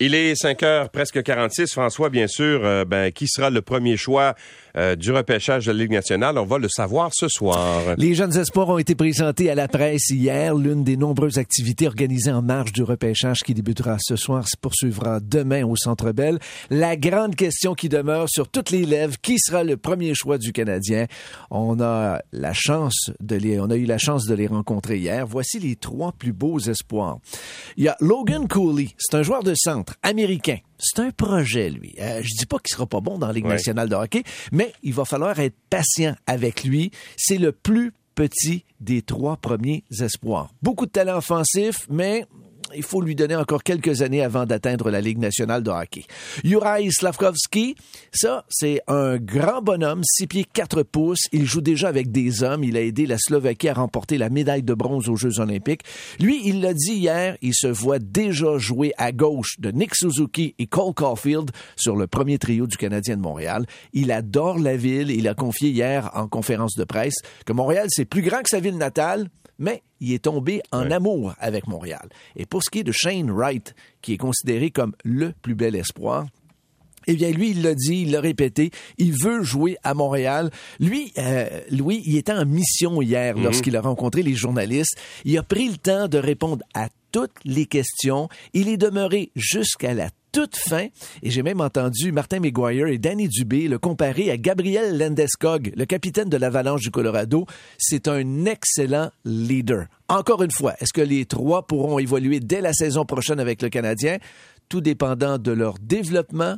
Il est 5 heures, presque 46. François, bien sûr, euh, ben, qui sera le premier choix euh, du repêchage de la Ligue nationale? On va le savoir ce soir. Les jeunes espoirs ont été présentés à la presse hier. L'une des nombreuses activités organisées en marge du repêchage qui débutera ce soir se poursuivra demain au Centre Bell. La grande question qui demeure sur toutes les lèvres, qui sera le premier choix du Canadien? On a la chance de les, on a eu la chance de les rencontrer hier. Voici les trois plus beaux espoirs. Il y a Logan Cooley. C'est un joueur de centre américain. C'est un projet, lui. Euh, je dis pas qu'il sera pas bon dans la Ligue nationale de hockey, mais il va falloir être patient avec lui. C'est le plus petit des trois premiers espoirs. Beaucoup de talent offensif, mais il faut lui donner encore quelques années avant d'atteindre la Ligue nationale de hockey. Juraj Slavkovski, ça, c'est un grand bonhomme, 6 pieds 4 pouces. Il joue déjà avec des hommes. Il a aidé la Slovaquie à remporter la médaille de bronze aux Jeux olympiques. Lui, il l'a dit hier, il se voit déjà jouer à gauche de Nick Suzuki et Cole Caulfield sur le premier trio du Canadien de Montréal. Il adore la ville. Il a confié hier en conférence de presse que Montréal, c'est plus grand que sa ville natale, mais il est tombé en amour avec Montréal. Et pour ce qui est de Shane Wright, qui est considéré comme le plus bel espoir, eh bien, lui, il l'a dit, il l'a répété, il veut jouer à Montréal. Lui, euh, Louis, il était en mission hier mhm. lorsqu'il a rencontré les journalistes. Il a pris le temps de répondre à toutes les questions. Il est demeuré jusqu'à la toute fin. Et j'ai même entendu Martin McGuire et Danny Dubé le comparer à Gabriel Landeskog, le capitaine de l'Avalanche du Colorado. C'est un excellent leader. Encore une fois, est-ce que les trois pourront évoluer dès la saison prochaine avec le Canadien? Tout dépendant de leur développement.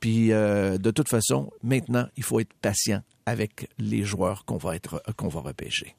Puis, euh, de toute façon, maintenant, il faut être patient avec les joueurs qu'on va, être, qu'on va repêcher.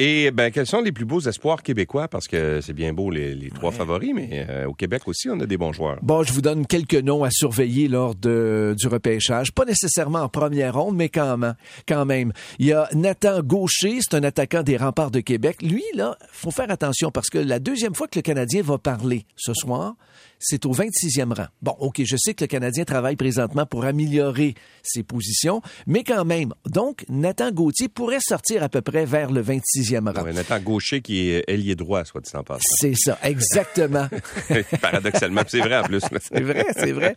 Et ben, quels sont les plus beaux espoirs québécois? Parce que c'est bien beau les, trois favoris, mais euh, au Québec aussi, on a des bons joueurs. Bon, je vous donne quelques noms à surveiller lors de, du repêchage. Pas nécessairement en première ronde, mais quand même. Quand même. Il y a Nathan Gaucher, c'est un attaquant des remparts de Québec. Lui, là, faut faire attention parce que la deuxième fois que le Canadien va parler ce soir, c'est au 26e rang. Bon, OK, je sais que le Canadien travaille présentement pour améliorer ses positions, mais quand même. Donc, Nathan Gauthier pourrait sortir à peu près vers le 26e rang. Nathan Gaucher qui est ailier droit, soit dit en passant. C'est ça, exactement. Paradoxalement, c'est vrai en plus. c'est vrai, c'est vrai.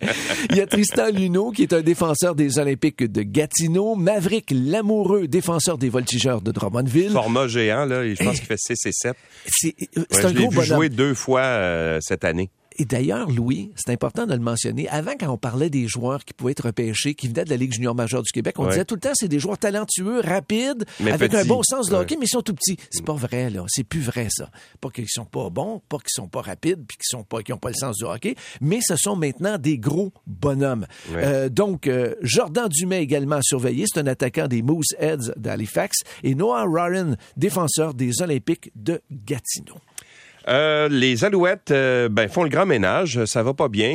Il y a Tristan Luneau qui est un défenseur des Olympiques de Gatineau, Maverick Lamoureux, défenseur des Voltigeurs de Drummondville. Format géant, là, je pense qu'il fait 6 et 7. C'est un gros vu jouer deux fois euh, cette année. Et d'ailleurs, Louis, c'est important de le mentionner. Avant, quand on parlait des joueurs qui pouvaient être repêchés, qui venaient de la Ligue junior majeure du Québec, on disait tout le temps, c'est des joueurs talentueux, rapides, avec un bon sens de hockey, mais ils sont tout petits. C'est pas vrai, là. C'est plus vrai, ça. Pas qu'ils sont pas bons, pas qu'ils sont pas rapides, puis qu'ils sont pas, qu'ils ont pas le sens du hockey, mais ce sont maintenant des gros bonhommes. Euh, donc, euh, Jordan Dumais également surveillé. C'est un attaquant des Mooseheads d'Halifax. Et Noah Warren, défenseur des Olympiques de Gatineau. Euh, les Alouettes euh, ben, font le grand ménage. Ça va pas bien.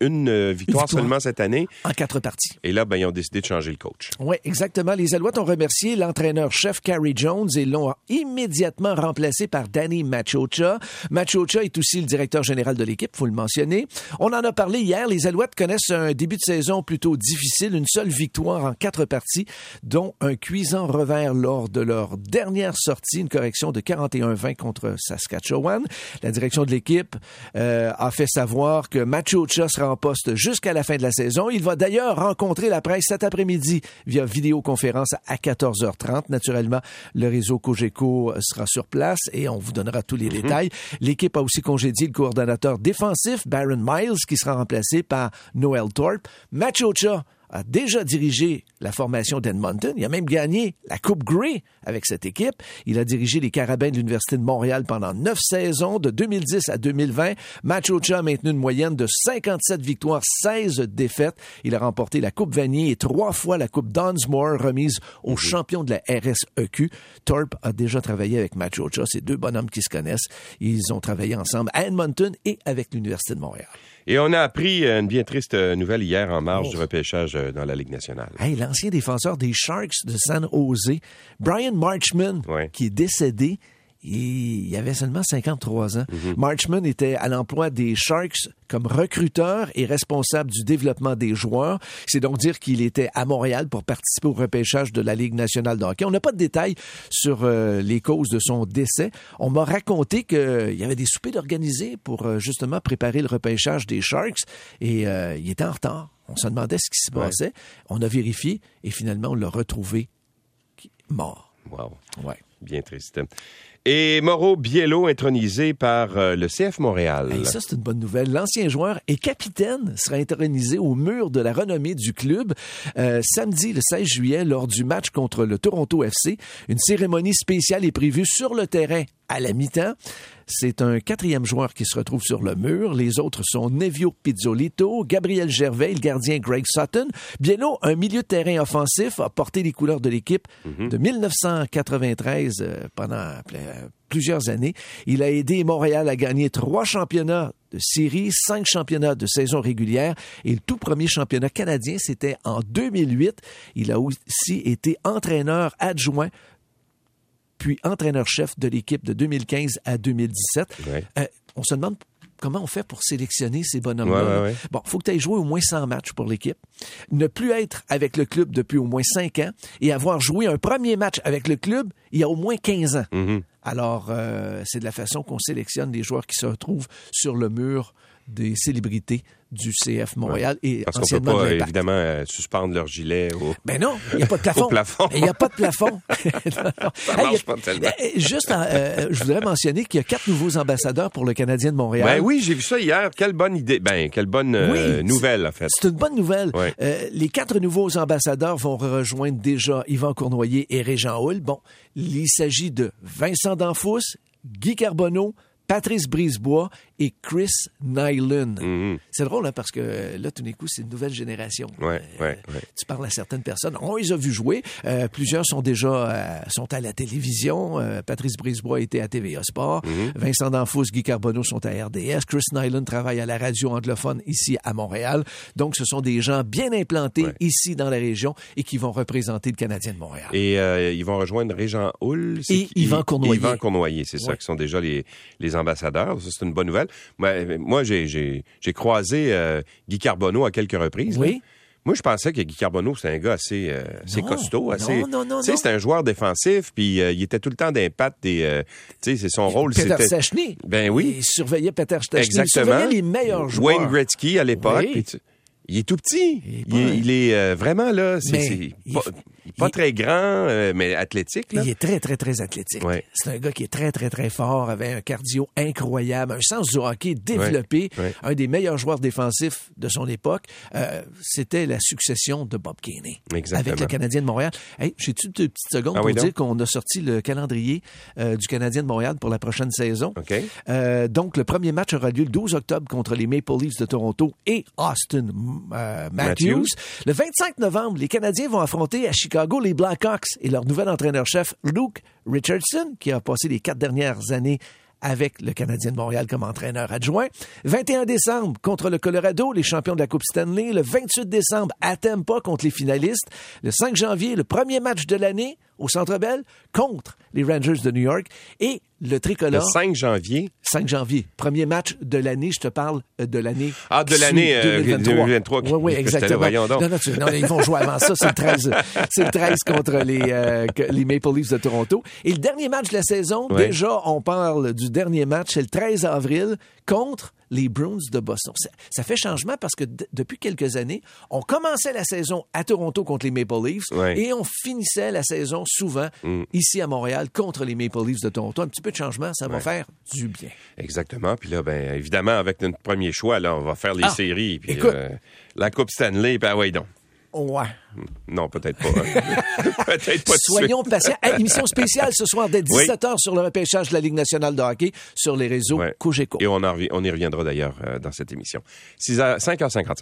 une victoire, seulement cette année. En quatre parties. Et là, ben, ils ont décidé de changer le coach. Oui, exactement. Les Alouettes ont remercié l'entraîneur-chef Carrie Jones et l'ont immédiatement remplacé par Danny Machocha. Machocha est aussi le directeur général de l'équipe, faut le mentionner. On en a parlé hier. Les Alouettes connaissent un début de saison plutôt difficile. Une seule victoire en quatre parties, dont un cuisant revers lors de leur dernière sortie, une correction de 41-20 contre Saskatchewan. La direction de l'équipe euh, a fait savoir que Machocha sera en poste jusqu'à la fin de la saison. Il va d'ailleurs rencontrer la presse cet après-midi via vidéoconférence à 14h30. Naturellement, le réseau Cogeco sera sur place et on vous donnera tous les mhm. détails. L'équipe a aussi congédié le coordonnateur défensif, Baron Miles, qui sera remplacé par Noel Thorpe. Machocha a déjà dirigé la formation d'Edmonton. Il a même gagné la Coupe Grey avec cette équipe. Il a dirigé les Carabins de l'Université de Montréal pendant neuf saisons, de 2010 à 2020. Machocha a maintenu une moyenne de 57 victoires, 16 défaites. Il a remporté la Coupe Vanier et trois fois la Coupe Dunsmore remise aux mhm. champions de la RSEQ. Thorpe a déjà travaillé avec Machocha. C'est deux bonhommes qui se connaissent. Ils ont travaillé ensemble à Edmonton et avec l'Université de Montréal. Et on a appris une bien triste nouvelle hier en marge du repêchage euh, dans la Ligue nationale. Hey, L'ancien défenseur des Sharks de San Jose, Brian Marchman, qui est décédé il avait seulement 53 ans. Marchman était à l'emploi des Sharks comme recruteur et responsable du développement des joueurs. C'est donc dire qu'il était à Montréal pour participer au repêchage de la Ligue nationale de hockey. On n'a pas de détails sur euh, les causes de son décès. On m'a raconté qu'il y avait des soupers organisés pour euh, justement préparer le repêchage des Sharks et euh, il était en retard. On se demandait ce qui se passait. On a vérifié et finalement on l'a retrouvé mort. Wow. Ouais. Bien triste. Et Mauro Biello intronisé par euh, le CF Montréal. Ça, c'est une bonne nouvelle. L'ancien joueur et capitaine sera intronisé au mur de la renommée du club euh, samedi, le 16 juillet, lors du match contre le Toronto FC. Une cérémonie spéciale est prévue sur le terrain à la mi-temps. C'est un quatrième joueur qui se retrouve sur le mur. Les autres sont Nevio Pizzolito, Gabriel Gervais, le gardien Greg Sutton. Biello, un milieu de terrain offensif, a porté les couleurs de l'équipe de 1993 euh, pendant plusieurs années. Il a aidé Montréal à gagner trois championnats de série, cinq championnats de saison régulière et le tout premier championnat canadien, c'était en 2008. Il a aussi été entraîneur adjoint puis entraîneur-chef de l'équipe de 2015 à 2017. Ouais. Euh, on se demande comment on fait pour sélectionner ces bonhommes-là. Ouais, ouais, ouais. Bon, faut que tu aies joué au moins 100 matchs pour l'équipe, ne plus être avec le club depuis au moins 5 ans et avoir joué un premier match avec le club il y a au moins 15 ans. Mhm. Alors, euh, c'est de la façon qu'on sélectionne les joueurs qui se retrouvent sur le mur des célébrités du CF Montréal et Parce qu'on peut pas, évidemment, euh, suspendre leur gilet au... Ben non, il n'y a pas de plafond. Il n'y a pas de plafond. Ça marche pas tellement. Juste, en, euh, je voudrais mentionner qu'il y a quatre nouveaux ambassadeurs pour le Canadien de Montréal. Ben oui, j'ai vu ça hier. Quelle bonne idée. Ben, quelle bonne euh, Oui, nouvelle, en fait. C'est une bonne nouvelle. Ouais. Les quatre nouveaux ambassadeurs vont rejoindre déjà Yvan Cournoyer et Régent Hull. Bon, il s'agit de Vincent Danfous, Guy Carbonneau, Patrice Brisebois et Chris Nyland. Mhm. C'est drôle, hein, parce que là, tout d'un coup, c'est une nouvelle génération. Ouais, Euh, ouais, ouais. Tu parles à certaines personnes. On les a vus jouer. Euh, plusieurs sont déjà euh, sont à la télévision. Euh, Patrice Brisebois était à TVA Sport. Mhm. Vincent Danfous, Guy Carbonneau sont à RDS. Chris Nyland travaille à la radio anglophone ici à Montréal. Donc, ce sont des gens bien implantés ici dans la région et qui vont représenter le Canadien de Montréal. Et euh, ils vont rejoindre Régent Hull. Et qui? Yvan Cournoyer. Yvan Cournoyer, c'est ça, qui sont déjà les, les ambassadeurs. Ça, c'est une bonne nouvelle. Moi, moi j'ai, croisé euh, Guy Carbonneau à quelques reprises. là. Moi, je pensais que Guy Carbonneau, c'est un gars assez, euh, assez Non. costaud, assez. Non, non, c'est un joueur défensif, puis euh, il était tout le temps d'impact des. euh, sais, c'est son rôle. Peter. Stachny. Ben oui. Il surveillait Peter Stachny. Il Exactement. surveillait les meilleurs joueurs. Wayne Gretzky à l'époque. Oui. Il est tout petit. Il est Il pas- est, il est, vraiment là. C'est il- pas, pas il- très grand, euh, mais athlétique. Là. Il est très, très, très athlétique. Ouais. C'est un gars qui est très, très, très fort, avait un cardio incroyable, un sens du hockey développé, Ouais, ouais. un des meilleurs joueurs défensifs de son époque. Euh, C'était la succession de Bob Exactement. avec le Canadien de Montréal. Hey, J'ai-tu deux petites secondes Ah pour oui, dire qu'on a sorti le calendrier euh, du Canadien de Montréal pour la prochaine saison? Donc, le premier match aura lieu le 12 octobre contre les Maple Leafs de Toronto et Austin Matthews. Matthews. Le 25 novembre, les Canadiens vont affronter à Chicago les Blackhawks et leur nouvel entraîneur-chef, Luke Richardson, qui a passé les quatre dernières années avec le Canadien de Montréal comme entraîneur adjoint. 21 décembre contre le Colorado, les champions de la Coupe Stanley. Le 28 décembre à Tampa contre les finalistes. Le 5 janvier, le premier match de l'année au Centre Bell contre les Rangers de New York. Et le Le tricolore. 5 janvier. 5 janvier. Premier match de l'année, je te parle euh, de l'année. Ah, de l'année, suit, euh, 2023. 2023. Oui, le exactement. voyons donc. Non, non, tu- non, ils vont jouer avant ça. C'est le 13. C'est le 13 contre les, euh, les Maple Leafs de Toronto. Et le dernier match de la saison, Ouais. déjà, on parle du dernier match, c'est le 13 avril contre les Bruins de Boston. Ça, ça fait changement parce que depuis quelques années, on commençait la saison à Toronto contre les Maple Leafs Ouais. et on finissait la saison souvent Mm. ici à Montréal contre les Maple Leafs de Toronto. Un petit peu de changement, ça va faire du bien. Exactement. Puis là, ben, évidemment, avec notre premier choix, là, on va faire les Ah, séries. Puis écoute. euh, la Coupe Stanley, ben oui, donc. Ouais. Non, peut-être pas. hein. peut-être pas Soyons patients. Hey, émission spéciale ce soir dès Oui. 17h sur le repêchage de la Ligue nationale de hockey sur les réseaux Ouais. Cogeco. Et on, en on y reviendra d'ailleurs euh, dans cette émission. 6 h 5h55.